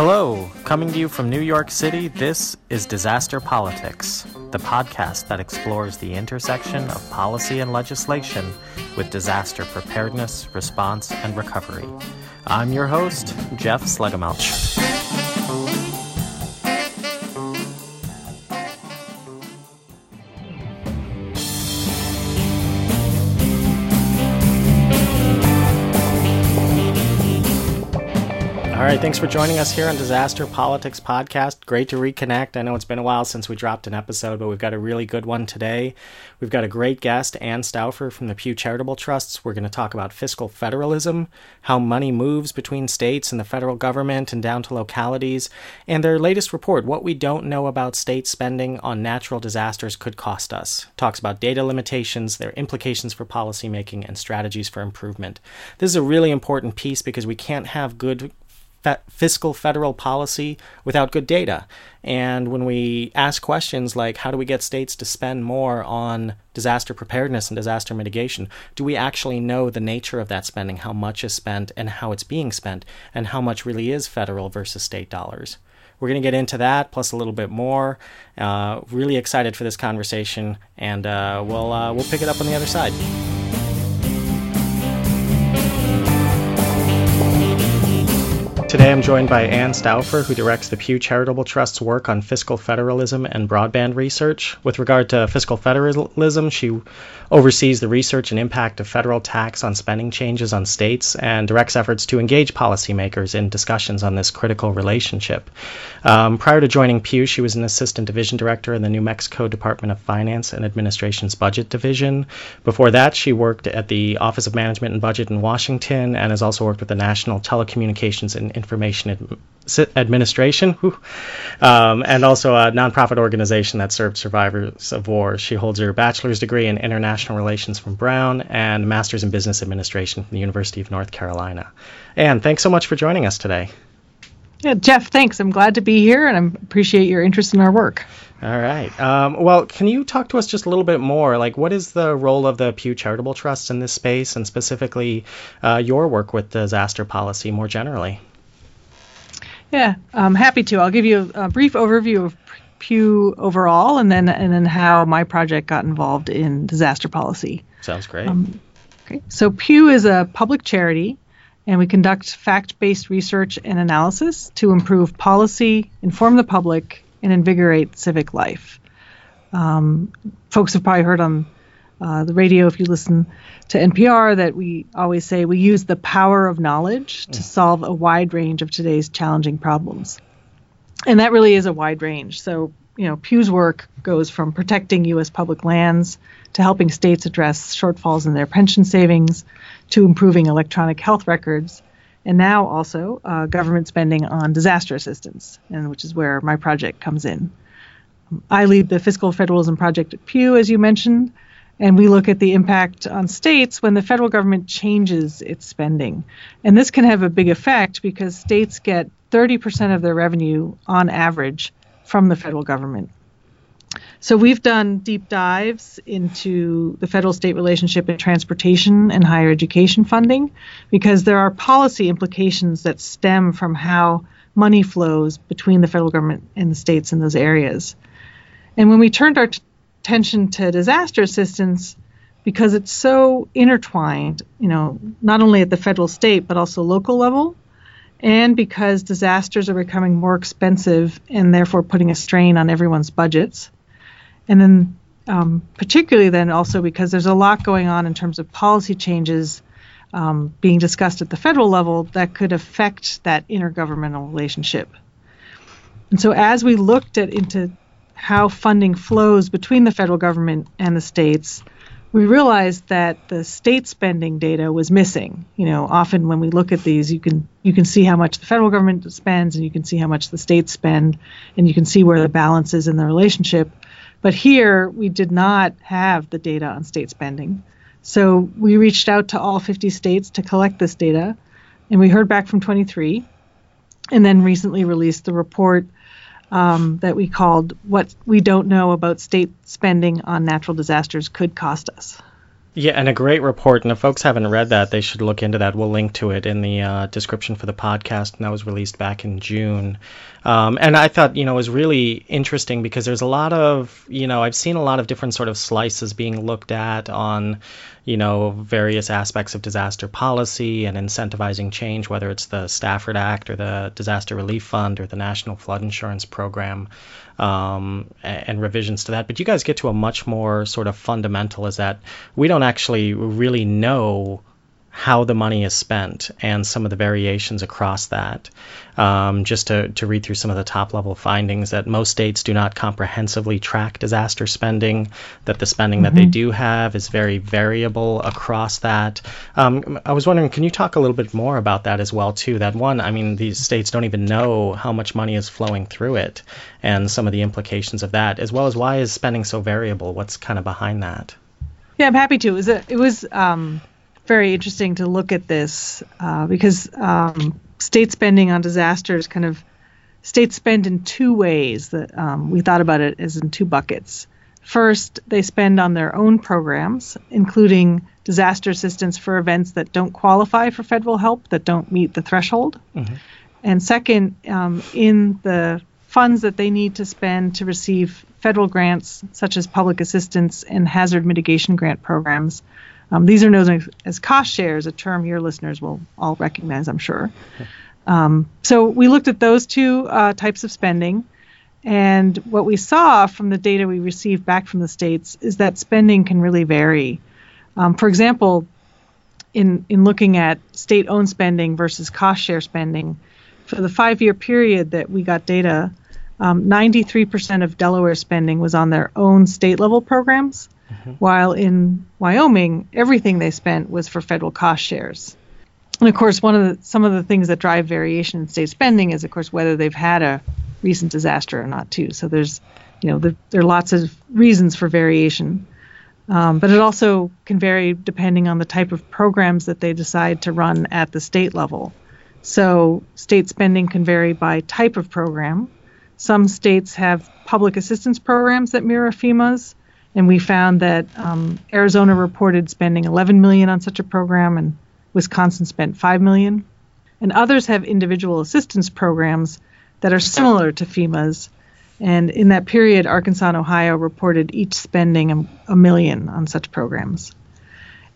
Hello, coming to you from New York City, this is Disaster Politics, the podcast that explores the intersection of policy and legislation with disaster preparedness, response, and recovery. I'm your host, Jeff Schlegelmilch. Right, thanks for joining us here on Disaster Politics Podcast. Great to reconnect. I know it's been a while since we dropped an episode, but we've got a really good one today. We've got a great guest, Anne Stauffer from the Pew Charitable Trusts. We're going to talk about fiscal federalism, how money moves between states and the federal government and down to localities, and their latest report, What We Don't Know About State Spending on Natural Disasters Could Cost Us. Talks about data limitations, their implications for policymaking, and strategies for improvement. This is a really important piece because we can't have good fiscal federal policy without good data. And when we ask questions like, how do we get states to spend more on disaster preparedness and disaster mitigation, do we actually know the nature of that spending, how much is spent, and how it's being spent, and how much really is federal versus state dollars? We're going to get into that plus a little bit more. Uh, really excited for this conversation, and uh, we'll uh, we'll pick it up on the other side. Today I'm joined by Anne Stauffer, who directs the Pew Charitable Trust's work on fiscal federalism and broadband research. With regard to fiscal federalism, she oversees the research and impact of federal tax on spending changes on states and directs efforts to engage policymakers in discussions on this critical relationship. Um, prior to joining Pew, she was an assistant division director in the New Mexico Department of Finance and Administration's Budget Division. Before that, she worked at the Office of Management and Budget in Washington and has also worked with the National Telecommunications and Information Ad- Administration, um, and also a nonprofit organization that served survivors of war. She holds her bachelor's degree in international relations from Brown and master's in business administration from the University of North Carolina. Anne, thanks so much for joining us today. Yeah, Jeff, thanks. I'm glad to be here and I appreciate your interest in our work. All right. Um, well, can you talk to us just a little bit more? Like, what is the role of the Pew Charitable Trust in this space, and specifically uh, your work with disaster policy more generally? Yeah, I'm happy to. I'll give you a, brief overview of Pew overall, and then and then how my project got involved in disaster policy. Sounds great. Um, okay, so Pew is a public charity, and we conduct fact-based research and analysis to improve policy, inform the public, and invigorate civic life. Um, folks have probably heard on uh, the radio if you listen to NPR that we always say we use the power of knowledge to mm. solve a wide range of today's challenging problems. And that really is a wide range. So, you know, Pew's work goes from protecting U.S. public lands to helping states address shortfalls in their pension savings to improving electronic health records and now also uh, government spending on disaster assistance, and which is where my project comes in. I lead the Fiscal Federalism Project at Pew, as you mentioned, and we look at the impact on states when the federal government changes its spending. And this can have a big effect because states get 30% of their revenue on average from the federal government. So we've done deep dives into the federal state relationship in transportation and higher education funding because there are policy implications that stem from how money flows between the federal government and the states in those areas. And when we turned our t- attention to disaster assistance, because it's so intertwined, you know, not only at the federal, state, but also local level, and because disasters are becoming more expensive and therefore putting a strain on everyone's budgets. And then, um, particularly then also because there's a lot going on in terms of policy changes um, being discussed at the federal level that could affect that intergovernmental relationship. And so, as we looked at into how funding flows between the federal government and the states, we realized that the state spending data was missing. You know, often when we look at these, you can you can see how much the federal government spends, and you can see how much the states spend, and you can see where the balance is in the relationship. But here, we did not have the data on state spending. So we reached out to all 50 states to collect this data, and we heard back from 23, and then recently released the report um, that we called What We Don't Know About State Spending on Natural Disasters Could Cost Us. Yeah, and a great report. And if folks haven't read that, they should look into that. We'll link to it in the uh, description for the podcast. And that was released back in June. Um, and I thought, you know, it was really interesting because there's a lot of, you know, I've seen a lot of different sort of slices being looked at on, you know, various aspects of disaster policy and incentivizing change, whether it's the Stafford Act or the Disaster Relief Fund or the National Flood Insurance Program um, and revisions to that. But you guys get to a much more sort of fundamental is that we don't actually really know how the money is spent and some of the variations across that. Um, just to, to read through some of the top level findings that most states do not comprehensively track disaster spending, that the spending mm-hmm. that they mm-hmm. do have is very variable across that. Um, I was wondering, can you talk a little bit more about that as well, too? That one, I mean, these states don't even know how much money is flowing through it and some of the implications of that, as well as why is spending so variable? What's kind of behind that? Yeah, I'm happy to. It was, a, it was um, very interesting to look at this uh, because um, state spending on disasters kind of states spend in two ways that um, we thought about it as in two buckets. First, they spend on their own programs, including disaster assistance for events that don't qualify for federal help, that don't meet the threshold. Mm-hmm. And second, um, in the funds that they need to spend to receive federal grants, such as public assistance and hazard mitigation grant programs, um, these are known as cost shares, a term your listeners will all recognize, I'm sure. Um, so we looked at those two uh, types of spending, and what we saw from the data we received back from the states is that spending can really vary. Um, for example, in in looking at state-owned spending versus cost share spending, for the five-year period that we got data, 93% um, of Delaware spending was on their own state-level programs Mm-hmm. While in Wyoming, everything they spent was for federal cost shares. And of course, one of the some of the things that drive variation in state spending is, of course, whether they've had a recent disaster or not, too. So there's, you know, the, there are lots of reasons for variation. Um, but it also can vary depending on the type of programs that they decide to run at the state level. So state spending can vary by type of program. Some states have public assistance programs that mirror FEMA's, and we found that um, Arizona reported spending 11 million on such a program, and Wisconsin spent 5 million. And others have individual assistance programs that are similar to FEMA's. And in that period, Arkansas and Ohio reported each spending a, a million on such programs.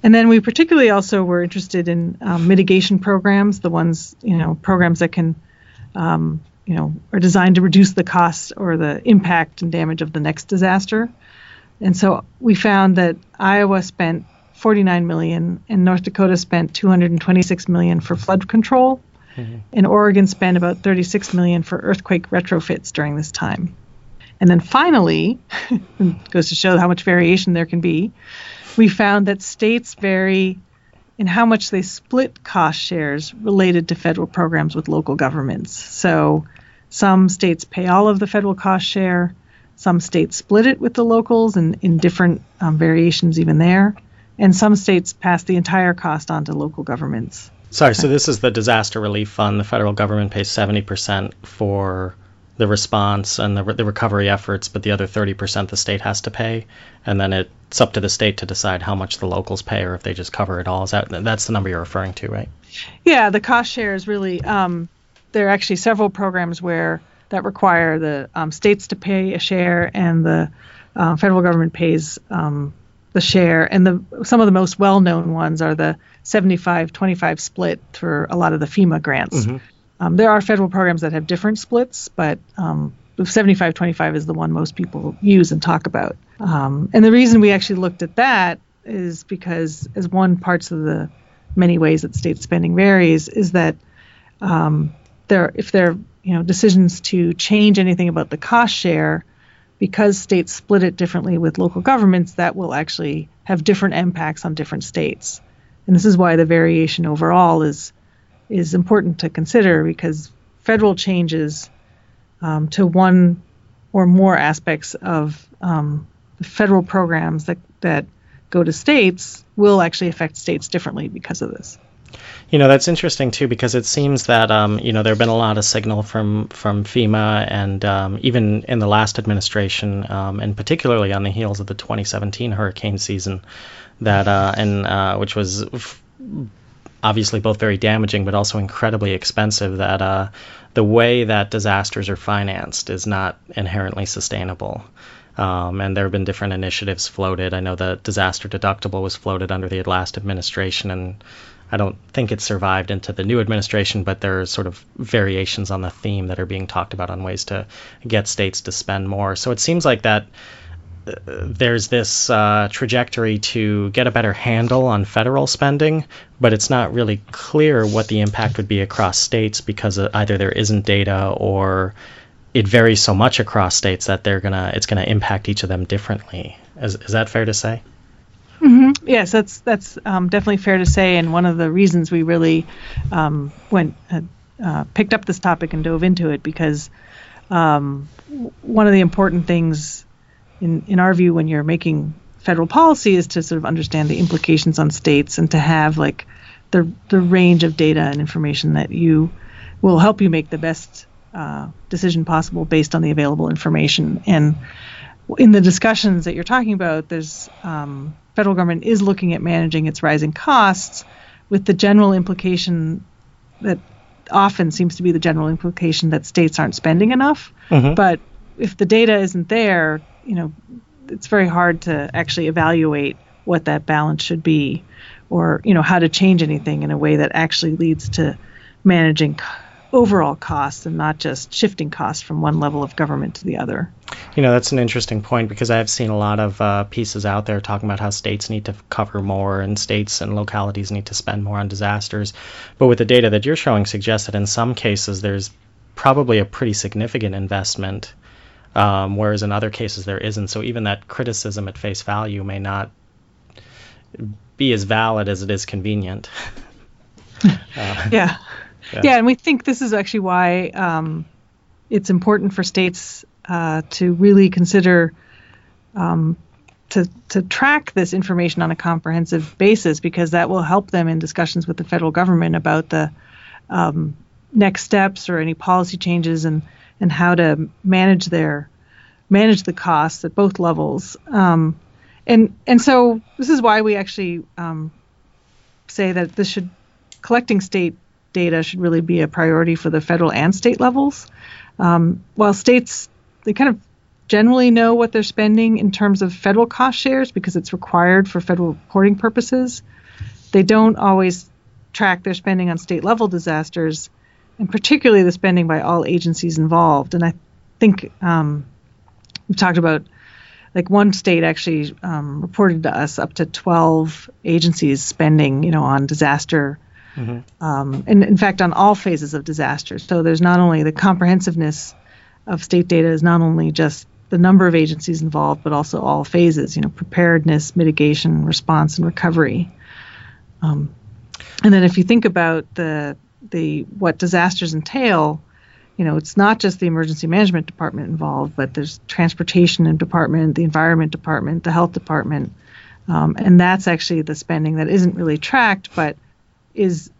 And then we particularly also were interested in um, mitigation programs, the ones, you know, programs that can, um, you know, are designed to reduce the cost or the impact and damage of the next disaster. And so we found that Iowa spent 49 million and North Dakota spent 226 million for flood control. Mm-hmm. And Oregon spent about 36 million for earthquake retrofits during this time. And then finally, goes to show how much variation there can be, we found that states vary in how much they split cost shares related to federal programs with local governments. So some states pay all of the federal cost share, some states split it with the locals and in different um, variations, even there. And some states pass the entire cost on to local governments. Sorry, so this is the disaster relief fund. The federal government pays 70% for the response and the, the recovery efforts, but the other 30% the state has to pay. And then it's up to the state to decide how much the locals pay or if they just cover it all. Is that, that's the number you're referring to, right? Yeah, the cost share is really, um, there are actually several programs where that require the um, states to pay a share and the uh, federal government pays um, the share. And the some of the most well-known ones are the 75-25 split for a lot of the FEMA grants. Mm-hmm. Um, there are federal programs that have different splits, but um, 75-25 is the one most people use and talk about. Um, and the reason we actually looked at that is because, as one parts of the many ways that state spending varies, is that um, there if there you know decisions to change anything about the cost share because states split it differently with local governments that will actually have different impacts on different states. And this is why the variation overall is is important to consider because federal changes um, to one or more aspects of um, federal programs that that go to states will actually affect states differently because of this You know that's interesting too because it seems that um, you know there have been a lot of signal from from FEMA and um, even in the last administration um, and particularly on the heels of the 2017 hurricane season that uh, and uh, which was f- obviously both very damaging but also incredibly expensive that uh, the way that disasters are financed is not inherently sustainable. Um, and there have been different initiatives floated. I know the disaster deductible was floated under the last administration, and I don't think it survived into the new administration, but there are sort of variations on the theme that are being talked about on ways to get states to spend more. So it seems like that uh, there's this uh, trajectory to get a better handle on federal spending, but it's not really clear what the impact would be across states because either there isn't data or it varies so much across states that they're gonna it's gonna impact each of them differently. Is, is that fair to say? Mm-hmm. Yes, that's that's um, definitely fair to say, and one of the reasons we really um, went uh, uh, picked up this topic and dove into it because um, one of the important things in in our view when you're making federal policy is to sort of understand the implications on states and to have like the the range of data and information that you will help you make the best uh, decision possible based on the available information and in the discussions that you're talking about, there's um, federal government is looking at managing its rising costs with the general implication that often seems to be the general implication that states aren't spending enough. Mm-hmm. But if the data isn't there, you know, it's very hard to actually evaluate what that balance should be or, you know, how to change anything in a way that actually leads to managing overall costs and not just shifting costs from one level of government to the other. You know, that's an interesting point because I've seen a lot of uh, pieces out there talking about how states need to cover more and states and localities need to spend more on disasters. But with the data that you're showing suggests that in some cases there's probably a pretty significant investment, um, whereas in other cases there isn't. So even that criticism at face value may not be as valid as it is convenient. uh, yeah. Yeah. yeah, and we think this is actually why um, it's important for states uh, to really consider um, to to track this information on a comprehensive basis because that will help them in discussions with the federal government about the um, next steps or any policy changes and and how to manage their manage the costs at both levels. Um, and and so this is why we actually um, say that this should collecting state data should really be a priority for the federal and state levels. Um, while states, they kind of generally know what they're spending in terms of federal cost shares because it's required for federal reporting purposes. They don't always track their spending on state level disasters, and particularly the spending by all agencies involved. And I think um, we've talked about like one state actually um, reported to us up to 12 agencies spending, you know, on disaster mm-hmm. um, and in fact on all phases of disasters. So there's not only the comprehensiveness of state data is not only just the number of agencies involved, but also all phases. You know, preparedness, mitigation, response, and recovery. Um, and then if you think about the the what disasters entail, you know, it's not just the emergency management department involved, but there's transportation and department, the environment department, the health department, um, and that's actually the spending that isn't really tracked, but is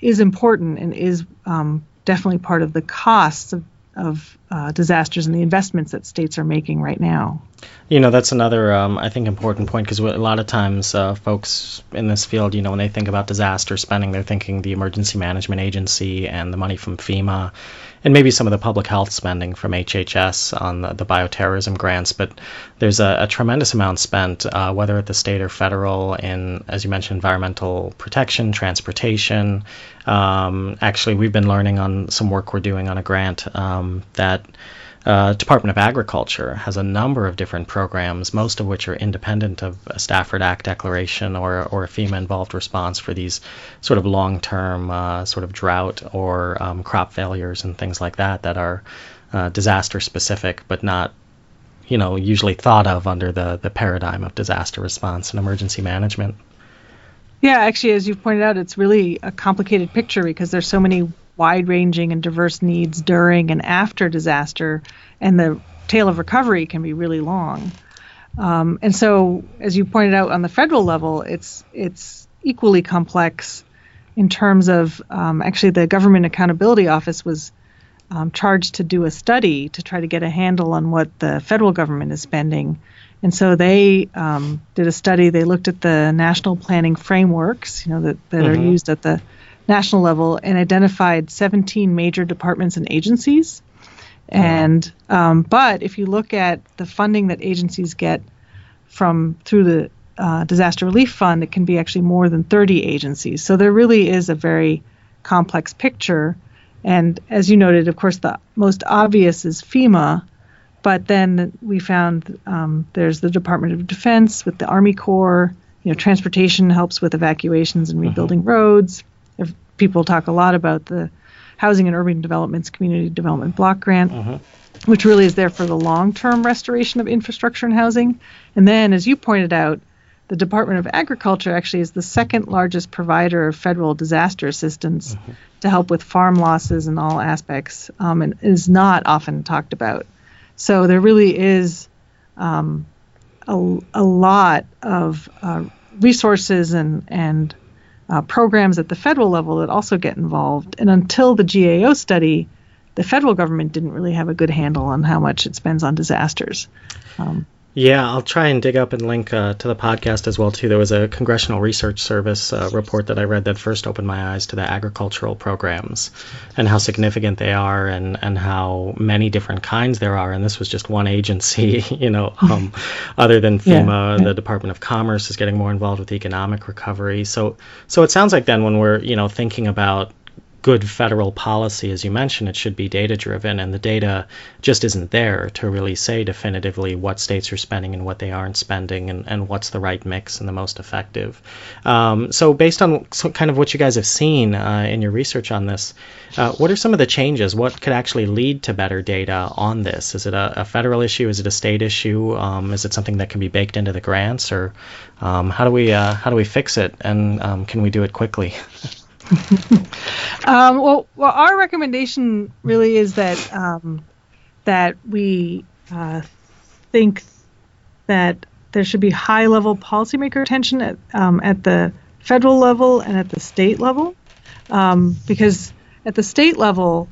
is important and is um, definitely part of the costs of, of uh, disasters and the investments that states are making right now. You know, that's another, um, I think, important point because a lot of times uh, folks in this field, you know, when they think about disaster spending, they're thinking the Emergency Management Agency and the money from FEMA and maybe some of the public health spending from HHS on the, the bioterrorism grants. But there's a, a tremendous amount spent, uh, whether at the state or federal, in, as you mentioned, environmental protection, transportation. Um, actually, we've been learning on some work we're doing on a grant um, that uh, Department of Agriculture has a number of different programs, most of which are independent of a Stafford Act declaration or, or a FEMA involved response for these sort of long term uh, sort of drought or um, crop failures and things like that that are uh, disaster specific but not you know usually thought of under the, the paradigm of disaster response and emergency management. Yeah, actually, as you pointed out, it's really a complicated picture because there's so many wide ranging and diverse needs during and after disaster, and the tail of recovery can be really long. Um, and so, as you pointed out on the federal level, it's it's equally complex in terms of um, actually the Government Accountability Office was um, charged to do a study to try to get a handle on what the federal government is spending. And so they um, did a study. They looked at the national planning frameworks, you know, that, that mm-hmm. are used at the national level, and identified 17 major departments and agencies. And um, but if you look at the funding that agencies get from through the uh, disaster relief fund, it can be actually more than 30 agencies. So there really is a very complex picture. And as you noted, of course, the most obvious is FEMA, but then we found um, there's the Department of Defense with the Army Corps. You know, transportation helps with evacuations and rebuilding uh-huh. roads. If people talk a lot about the Housing and Urban Development's Community Development Block Grant, uh-huh. which really is there for the long-term restoration of infrastructure and housing. And then, as you pointed out, the Department of Agriculture actually is the second largest provider of federal disaster assistance uh-huh. to help with farm losses and all aspects, um, and is not often talked about. So there really is um, a, a lot of uh, resources and and uh, programs at the federal level that also get involved. And until the GAO study, the federal government didn't really have a good handle on how much it spends on disasters. Um, yeah, I'll try and dig up and link uh, to the podcast as well too. There was a Congressional Research Service uh, report that I read that first opened my eyes to the agricultural programs and how significant they are and and how many different kinds there are. And this was just one agency, you know, um, other than FEMA, yeah, the Department of Commerce is getting more involved with economic recovery. So so it sounds like then when we're you know thinking about good federal policy, as you mentioned, it should be data driven, and the data just isn't there to really say definitively what states are spending and what they aren't spending, and, and what's the right mix and the most effective. Um, so, based on kind of what you guys have seen uh, in your research on this, uh, what are some of the changes? What could actually lead to better data on this? Is it a, a federal issue? Is it a state issue? Um, is it something that can be baked into the grants, or um, how do we uh, how do we fix it, and um, can we do it quickly? um, well, well, our recommendation really is that um, that we uh, think that there should be high-level policymaker attention at, um, at the federal level and at the state level, um, because at the state level,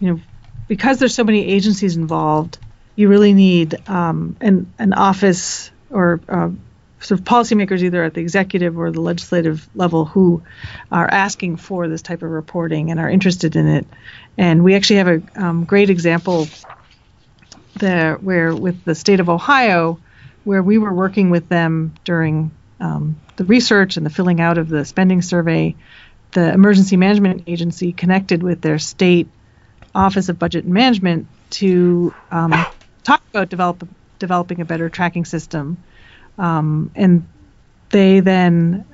you know, because there's so many agencies involved, you really need um, an an office or uh, sort of policymakers either at the executive or the legislative level who are asking for this type of reporting and are interested in it. And we actually have a um, great example there where with the state of Ohio, where we were working with them during um, the research and the filling out of the spending survey, the Emergency Management Agency connected with their state Office of Budget and Management to um, talk about develop, developing a better tracking system um, and they then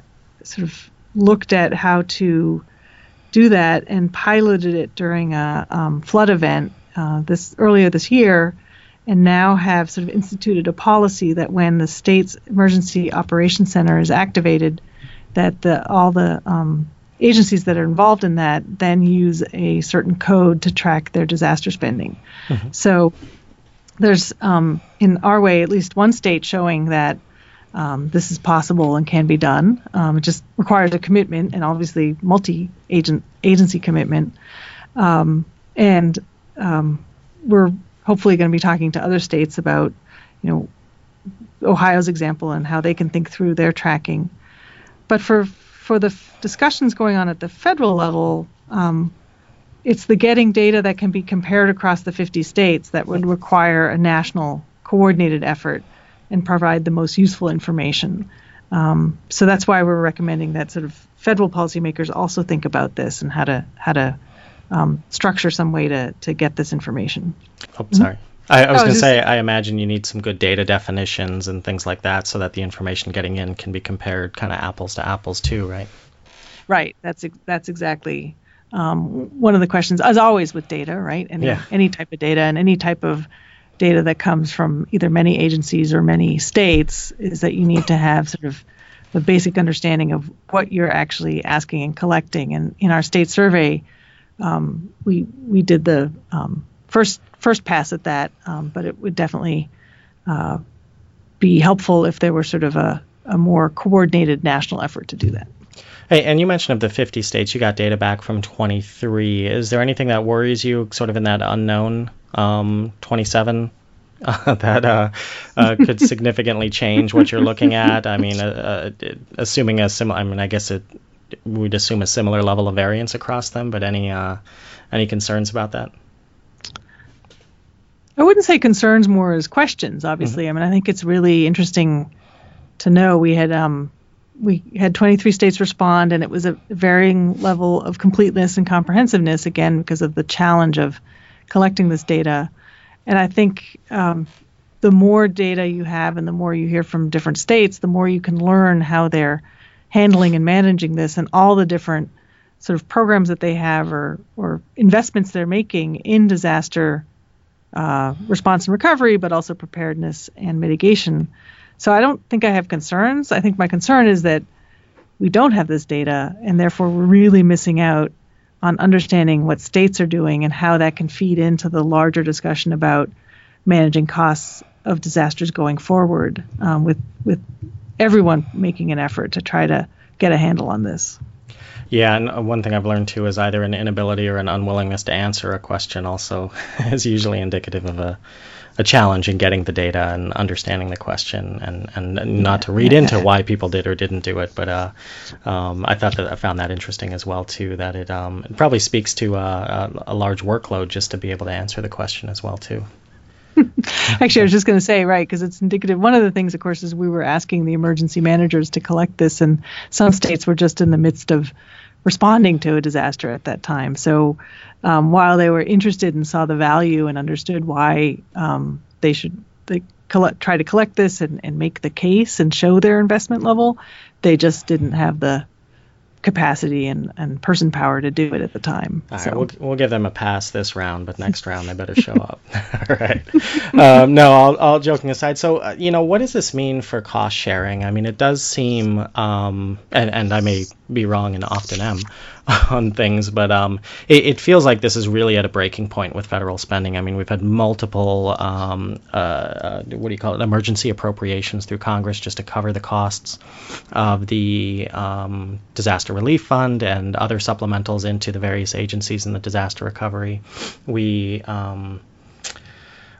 sort of looked at how to do that and piloted it during a um, flood event uh, this earlier this year, and now have sort of instituted a policy that when the state's emergency operations center is activated, that the all the um, agencies that are involved in that then use a certain code to track their disaster spending. Mm-hmm. So there's um, in our way at least one state showing that um, this is possible and can be done. Um, it just requires a commitment and obviously multi-agent agency commitment. Um, and um, we're hopefully going to be talking to other states about, you know, Ohio's example and how they can think through their tracking. But for for the f- discussions going on at the federal level, um, it's the getting data that can be compared across the 50 states that would require a national coordinated effort and provide the most useful information. Um, so that's why we're recommending that sort of federal policymakers also think about this and how to how to um, structure some way to to get this information. Oh, sorry. Mm-hmm. I, I, was oh, going to say, I imagine you need some good data definitions and things like that, so that the information getting in can be compared kind of apples to apples too, right? Right. That's that's exactly um, one of the questions, as always with data, right? Any yeah. any type of data and any type of data that comes from either many agencies or many states is that you need to have sort of the basic understanding of what you're actually asking and collecting. And in our state survey, um, we we did the um, first first pass at that, um, but it would definitely uh, be helpful if there were sort of a, a more coordinated national effort to do that. Hey, and you mentioned of the 50 states, you got data back from 23. Is there anything that worries you, sort of in that unknown um, 27 uh, that uh, uh, could significantly change what you're looking at? I mean, uh, uh, assuming a similar, I mean, I guess it we'd assume a similar level of variance across them, but any uh, any concerns about that? I wouldn't say concerns more as questions. Obviously, mm-hmm. I mean, I think it's really interesting to know we had um, we had 23 states respond, and it was a varying level of completeness and comprehensiveness, again, because of the challenge of collecting this data. And I think um, the more data you have and the more you hear from different states, the more you can learn how they're handling and managing this and all the different sort of programs that they have or, or investments they're making in disaster uh, response and recovery, but also preparedness and mitigation. So I don't think I have concerns. I think my concern is that we don't have this data, and therefore we're really missing out on understanding what states are doing and how that can feed into the larger discussion about managing costs of disasters going forward, um, with with everyone making an effort to try to get a handle on this. Yeah, and uh, one thing I've learned too is either an inability or an unwillingness to answer a question also is usually indicative of a a challenge in getting the data and understanding the question and, and not to read into why people did or didn't do it. But uh, um, I thought that I found that interesting as well too. That it, um, it probably speaks to uh, a, a large workload just to be able to answer the question as well too. Actually, I was just going to say, right, because it's indicative. One of the things, of course, is we were asking the emergency managers to collect this, and some states were just in the midst of responding to a disaster at that time. So um, while they were interested and saw the value and understood why um, they should they collect, try to collect this and, and make the case and show their investment level, they just didn't have the capacity and, and person power to do it at the time. All so. right, we'll, we'll give them a pass this round, but next round they better show up. all right. Um, no, all, all joking aside. So, uh, you know, what does this mean for cost sharing? I mean, it does seem, um, and, and I may be wrong and often am, on things, but um, it, it, feels like this is really at a breaking point with federal spending. I mean, we've had multiple, um, uh, uh, what do you call it, emergency appropriations through Congress just to cover the costs of the um, disaster relief fund and other supplementals into the various agencies in the disaster recovery. We um,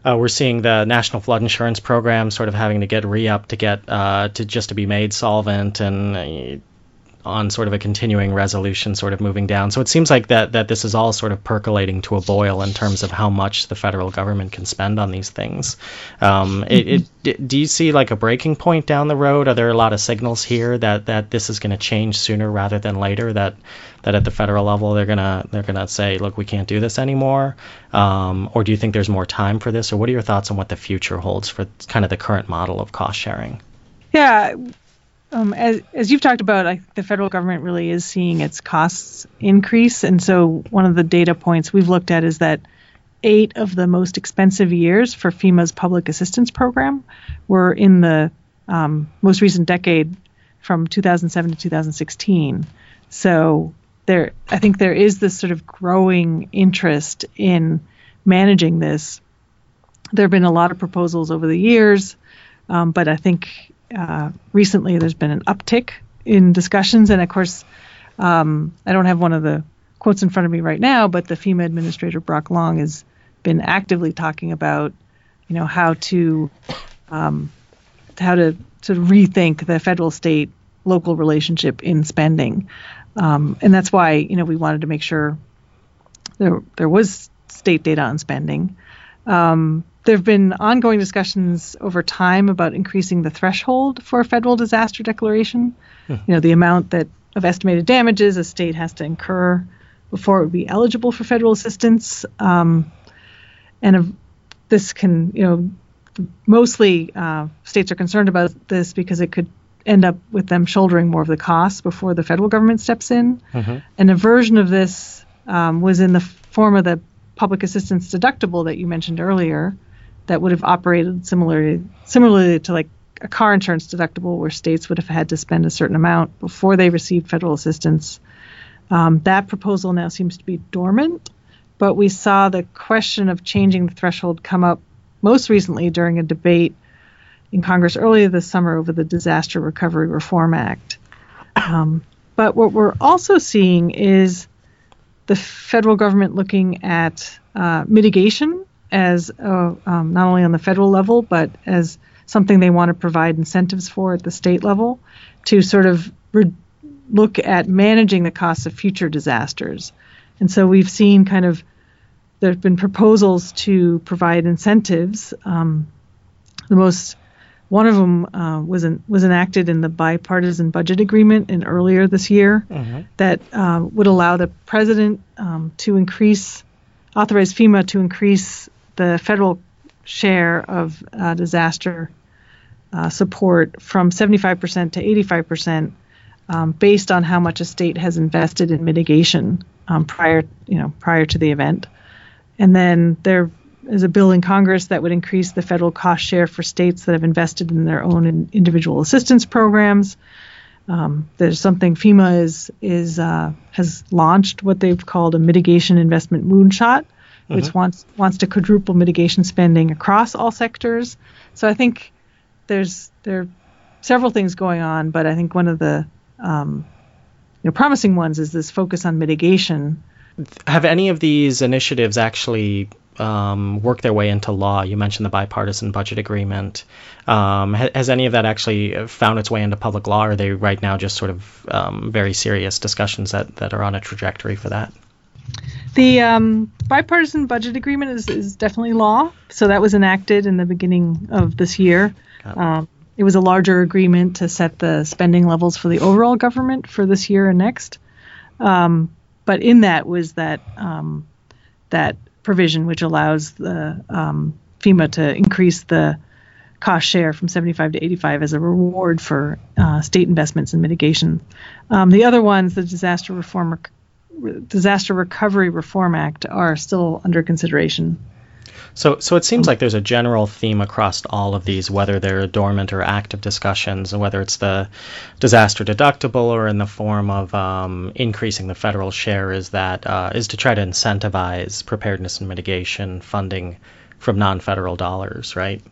uh, we're seeing the National Flood Insurance Program sort of having to get re-up to get uh, to just to be made solvent, and uh, on sort of a continuing resolution sort of moving down. So it seems like that that this is all sort of percolating to a boil in terms of how much the federal government can spend on these things. Um, it, it, do you see like a breaking point down the road? Are there a lot of signals here that, that this is going to change sooner rather than later? That that at the federal level they're gonna they're gonna say, look, we can't do this anymore. Um, or do you think there's more time for this? Or what are your thoughts on what the future holds for kind of the current model of cost sharing? Yeah, um, as, as you've talked about, I, the federal government really is seeing its costs increase. And so, one of the data points we've looked at is that eight of the most expensive years for FEMA's public assistance program were in the um, most recent decade from 2007 to 2016. So, there, I think there is this sort of growing interest in managing this. There have been a lot of proposals over the years, um, but I think uh, recently there's been an uptick in discussions, and of course, um, I don't have one of the quotes in front of me right now, but the FEMA administrator Brock Long has been actively talking about, you know, how to um, how to of rethink the federal state local relationship in spending, um, and that's why you know we wanted to make sure there there was state data on spending. Um, there have been ongoing discussions over time about increasing the threshold for a federal disaster declaration. Hmm. You know, the amount that of estimated damages a state has to incur before it would be eligible for federal assistance. Um, and this can, you know, mostly uh, states are concerned about this because it could end up with them shouldering more of the costs before the federal government steps in. Mm-hmm. And a version of this um, was in the form of the public assistance deductible that you mentioned earlier, that would have operated similarly similarly to like a car insurance deductible where states would have had to spend a certain amount before they received federal assistance. Um, that proposal now seems to be dormant, but we saw the question of changing the threshold come up most recently during a debate in Congress earlier this summer over the Disaster Recovery Reform Act. Um, But what we're also seeing is the federal government looking at uh, mitigation as uh, um, not only on the federal level, but as something they want to provide incentives for at the state level to sort of re- look at managing the costs of future disasters. And so we've seen kind of there have been proposals to provide incentives. Um, the most one of them uh, was an, was enacted in the bipartisan budget agreement in earlier this year mm-hmm. that uh, would allow the president um, to increase authorize FEMA to increase the federal share of uh, disaster uh, support from 75% to 85% um, based on how much a state has invested in mitigation um, prior, you know, prior to the event. And then there is a bill in Congress that would increase the federal cost share for states that have invested in their own in individual assistance programs. Um, there's something FEMA is is uh, has launched what they've called a mitigation investment moonshot, mm-hmm. which wants wants to quadruple mitigation spending across all sectors. So I think there's there are several things going on, but I think one of the um, you know, promising ones is this focus on mitigation. Have any of these initiatives actually um, work their way into law? You mentioned the bipartisan budget agreement. Um, ha- has any of that actually found its way into public law? Or are they right now just sort of um, very serious discussions that, that are on a trajectory for that? The um, bipartisan budget agreement is, is definitely law. So that was enacted in the beginning of this year. Um, it was a larger agreement to set the spending levels for the overall government for this year and next. Um, but in that was that um, that provision which allows the um, FEMA to increase the cost share from 75 to 85 as a reward for uh, state investments in mitigation. Um, the other ones, the disaster reform, disaster recovery reform act, are still under consideration. So, so it seems like there's a general theme across all of these, whether they're dormant or active discussions, and whether it's the disaster deductible or in the form of um, increasing the federal share, is that uh, is to try to incentivize preparedness and mitigation funding from non-federal dollars, right?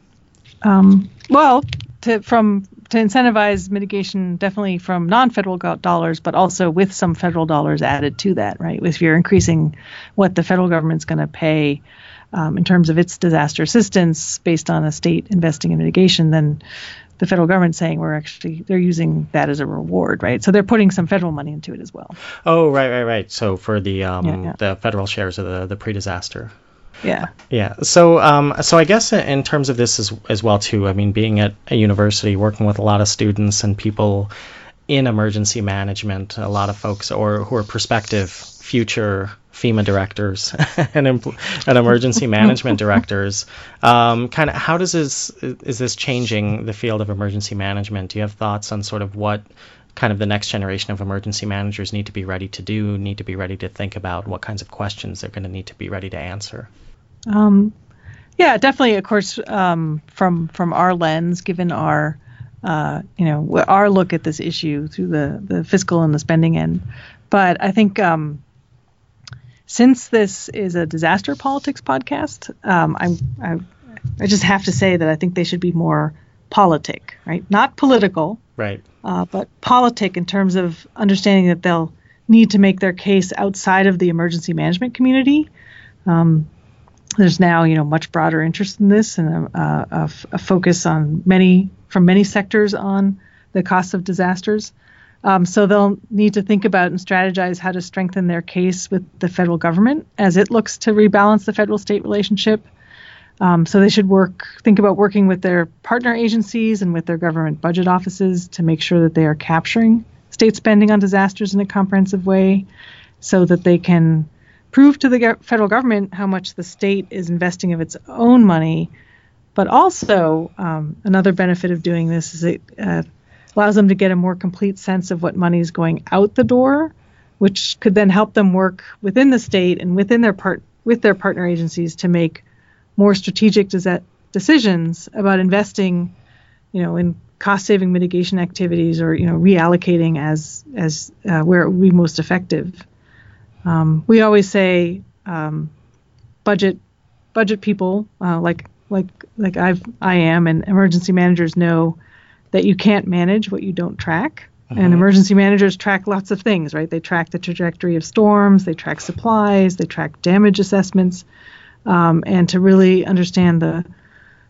Um, well, to from to incentivize mitigation definitely from non-federal dollars, but also with some federal dollars added to that, right? If you're increasing what the federal government's going to pay um, in terms of its disaster assistance based on a state investing in mitigation, then the federal government saying we're actually they're using that as a reward, right? So they're putting some federal money into it as well. Oh, right, right, right. So for the um, yeah, yeah. the federal shares of the the pre-disaster. Yeah. Yeah. So, um, so I guess in terms of this as as well too. I mean, being at a university, working with a lot of students and people in emergency management, a lot of folks or who are prospective future FEMA directors and, and emergency management directors. Um, kind of, how does this is this changing the field of emergency management? Do you have thoughts on sort of what kind of the next generation of emergency managers need to be ready to do, need to be ready to think about, what kinds of questions they're going to need to be ready to answer? Um, yeah, definitely. Of course, um, from from our lens, given our uh, you know our look at this issue through the the fiscal and the spending end, but I think um, since this is a disaster politics podcast, um, I'm I, I, just have to say that I think they should be more politic, right? Not political, right? Uh, but politic in terms of understanding that they'll need to make their case outside of the emergency management community. Um, there's now, you know, much broader interest in this and a, a, a focus on many from many sectors on the cost of disasters. Um, so they'll need to think about and strategize how to strengthen their case with the federal government as it looks to rebalance the federal state relationship. Um, so they should work, think about working with their partner agencies and with their government budget offices to make sure that they are capturing state spending on disasters in a comprehensive way so that they can prove to the federal government how much the state is investing of its own money. But also, um, another benefit of doing this is it uh, allows them to get a more complete sense of what money is going out the door, which could then help them work within the state and within their part with their partner agencies to make more strategic decisions about investing, you know, in cost-saving mitigation activities or you know reallocating as as uh, where it would be most effective. Um, we always say um, budget budget people uh, like like like I've I am and emergency managers know that you can't manage what you don't track. Mm-hmm. And emergency managers track lots of things, right? They track the trajectory of storms, they track supplies, they track damage assessments. Um, and to really understand the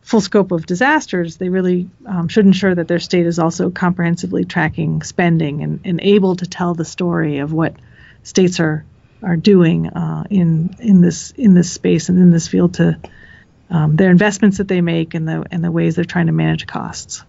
full scope of disasters, they really um, should ensure that their state is also comprehensively tracking spending and, and able to tell the story of what states are are doing uh, in in this in this space and in this field to um, their investments that they make and the and the ways they're trying to manage costs.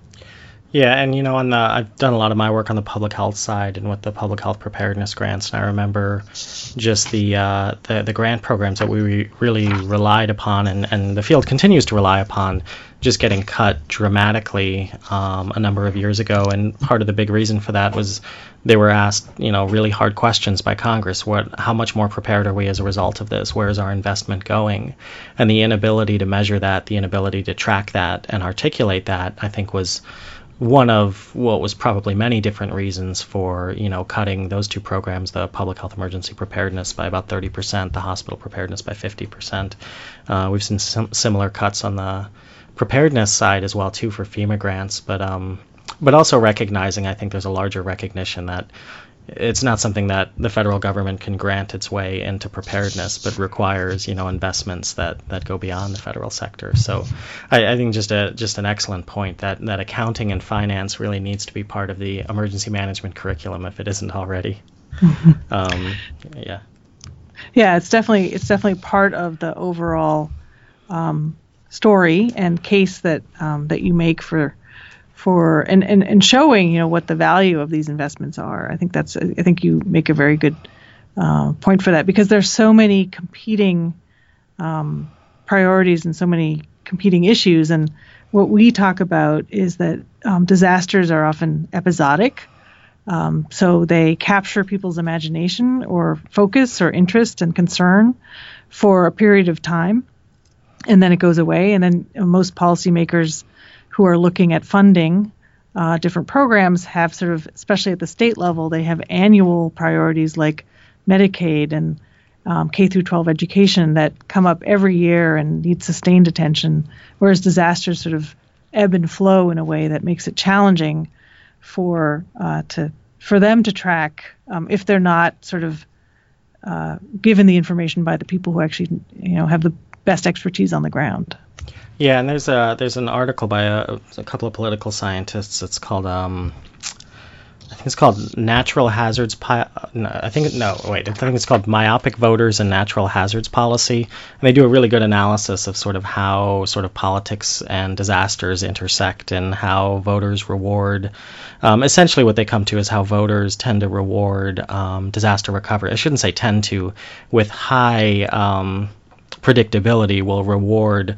Yeah, and you know, on the I've done a lot of my work on the public health side and with the public health preparedness grants, and I remember just the uh, the, the grant programs that we re- really relied upon, and, and the field continues to rely upon, just getting cut dramatically um, a number of years ago. And part of the big reason for that was they were asked, you know, really hard questions by Congress. What, how much more prepared are we as a result of this? Where is our investment going? And the inability to measure that, the inability to track that and articulate that, I think was one of what was probably many different reasons for you know cutting those two programs, the public health emergency preparedness by about 30%, the hospital preparedness by 50%. Uh, we've seen similar cuts on the preparedness side as well too for FEMA grants, but um, but also recognizing I think there's a larger recognition that it's not something that the federal government can grant its way into preparedness, but requires you know investments that, that go beyond the federal sector. So I, I, think just a just an excellent point that that accounting and finance really needs to be part of the emergency management curriculum if it isn't already. um, yeah. Yeah, it's definitely it's definitely part of the overall um, story and case that um, that you make for for and, and, and showing you know what the value of these investments are. I think that's I think you make a very good uh, point for that because there's so many competing um, priorities and so many competing issues. And what we talk about is that um, disasters are often episodic. Um, so they capture people's imagination or focus or interest and concern for a period of time, and then it goes away. And then most policymakers who are looking at funding uh, different programs have sort of, especially at the state level, they have annual priorities like Medicaid and um, K through 12 education that come up every year and need sustained attention, whereas disasters sort of ebb and flow in a way that makes it challenging for uh, to for them to track um, if they're not sort of uh, given the information by the people who actually you know have the best expertise on the ground. Yeah, and there's a there's an article by a, a couple of political scientists. It's called um, I think it's called Natural Hazards. Pi- I think no, wait. I think it's called Myopic Voters and Natural Hazards Policy. And they do a really good analysis of sort of how sort of politics and disasters intersect and how voters reward. Um, essentially, what they come to is how voters tend to reward um, disaster recovery. I shouldn't say tend to, with high um, predictability, will reward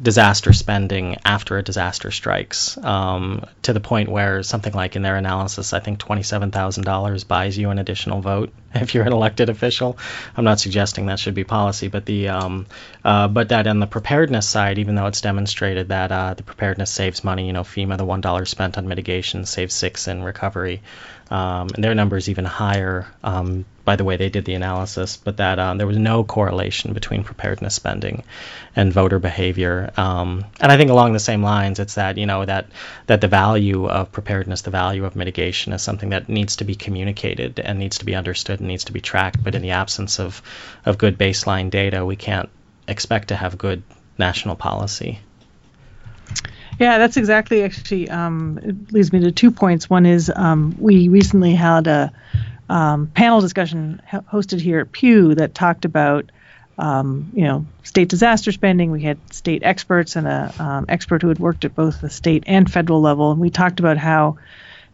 disaster spending after a disaster strikes um, to the point where something like in their analysis, I think $27,000 buys you an additional vote if you're an elected official. I'm not suggesting that should be policy, but the um, uh, but that on the preparedness side, even though it's demonstrated that uh, the preparedness saves money, you know, FEMA the one dollar spent on mitigation saves six in recovery, um, and their number is even higher um, by the way they did the analysis, but that um, there was no correlation between preparedness spending and voter behavior. Um, and I think along the same lines, it's that you know that that the value of preparedness, the value of mitigation, is something that needs to be communicated and needs to be understood and needs to be tracked. But in the absence of of good baseline data, we can't expect to have good national policy. Yeah, that's exactly actually um, it leads me to two points. One is um, we recently had a um, panel discussion hosted here at Pew that talked about um, you know state disaster spending. We had state experts and a um, expert who had worked at both the state and federal level, and we talked about how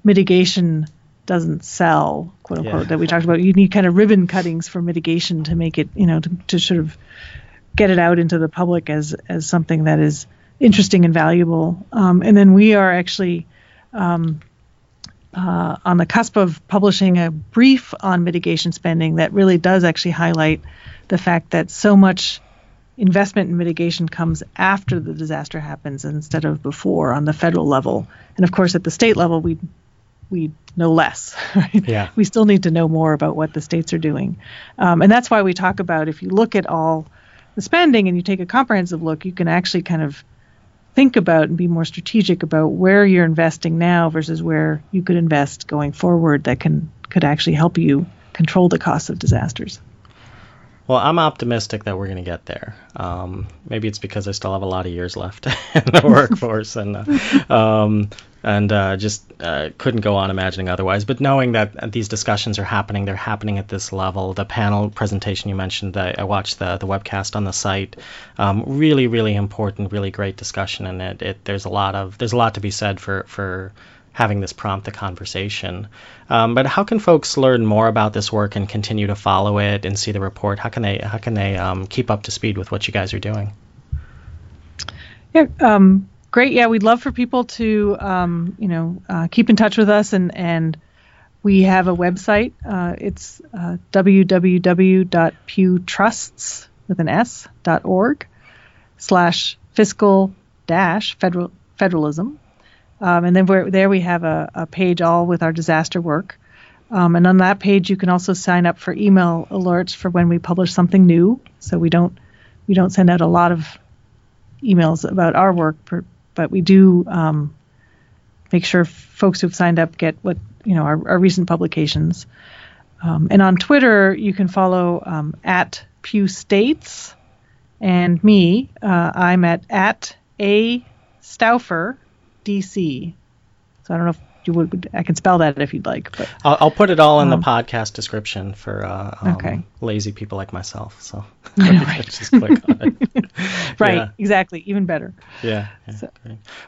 mitigation doesn't sell, quote unquote. Yeah. That we talked about you need kind of ribbon cuttings for mitigation to make it you know to, to sort of get it out into the public as as something that is interesting and valuable. Um, and then we are actually um, uh, on the cusp of publishing a brief on mitigation spending that really does actually highlight the fact that so much investment in mitigation comes after the disaster happens instead of before on the federal level. And of course, at the state level, we we know less. Right? Yeah. We still need to know more about what the states are doing, um, and that's why we talk about if you look at all the spending and you take a comprehensive look, you can actually kind of think about and be more strategic about where you're investing now versus where you could invest going forward that can could actually help you control the costs of disasters. Well, I'm optimistic that we're going to get there. Um, maybe it's because I still have a lot of years left in the workforce, and uh, um, and uh, just uh, couldn't go on imagining otherwise. But knowing that these discussions are happening, they're happening at this level. The panel presentation you mentioned, I, I watched the the webcast on the site. Um, really, really important, really great discussion, and it, it there's a lot of there's a lot to be said for for having this prompt the conversation. Um, but how can folks learn more about this work and continue to follow it and see the report? How can they how can they um, keep up to speed with what you guys are doing? Yeah, um, great. Yeah, we'd love for people to um, you know uh, keep in touch with us and and we have a website. Uh, it's uh, www.pewtrusts with an s dot org slash fiscal dash federal federalism um, and then there we have a, a, page all with our disaster work. Um, and on that page, you can also sign up for email alerts for when we publish something new. So we don't we don't send out a lot of emails about our work, per, but we do um, make sure folks who've signed up get what you know our, our recent publications. Um, and on Twitter, you can follow um, at Pew States and me. Uh, I'm at at a Stauffer DC. So I don't know if you would. I can spell that if you'd like. But I'll, I'll put it all in um, the podcast description for uh, um, okay. lazy people like myself. So just click on it. right. Yeah. Exactly. Even better. Yeah. yeah so.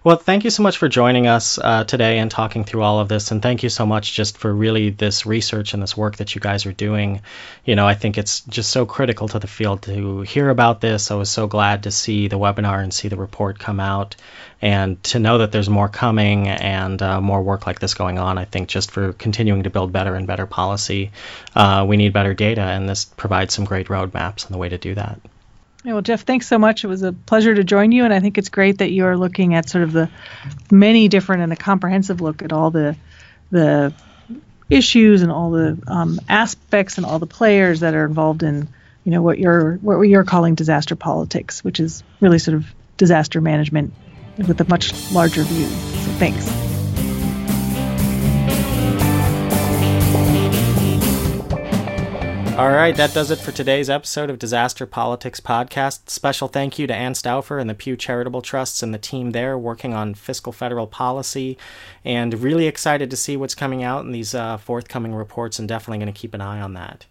Well, thank you so much for joining us uh, today and talking through all of this, and thank you so much just for really this research and this work that you guys are doing. You know, I think it's just so critical to the field to hear about this. I was so glad to see the webinar and see the report come out and to know that there's more coming and uh, more work like this going on, I think just for continuing to build better and better policy, uh, we need better data, and this provides some great roadmaps on the way to do that. Yeah, well, Jeff, thanks so much. It was a pleasure to join you, and I think it's great that you're looking at sort of the many different and a comprehensive look at all the the issues and all the um, aspects and all the players that are involved in you know what you're what you're calling disaster politics, which is really sort of disaster management with a much larger view. So thanks. All right, that does it for today's episode of Disaster Politics Podcast. Special thank you to Anne Stauffer and the Pew Charitable Trusts and the team there working on fiscal federal policy. And really excited to see what's coming out in these uh, forthcoming reports and definitely going to keep an eye on that.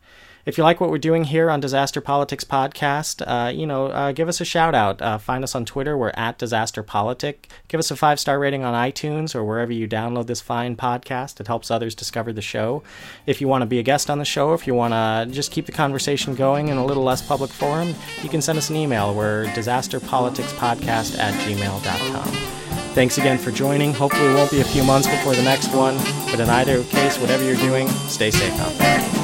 If you like what we're doing here on Disaster Politics Podcast, uh, you know, uh, give us a shout out. Uh, find us on Twitter. We're at Disaster Politic. Give us a five star rating on iTunes or wherever you download this fine podcast. It helps others discover the show. If you want to be a guest on the show, if you want to just keep the conversation going in a little less public forum, you can send us an email. We're disasterpoliticspodcast at gmail.com. Thanks again for joining. Hopefully, it won't be a few months before the next one, but in either case, whatever you're doing, stay safe out there.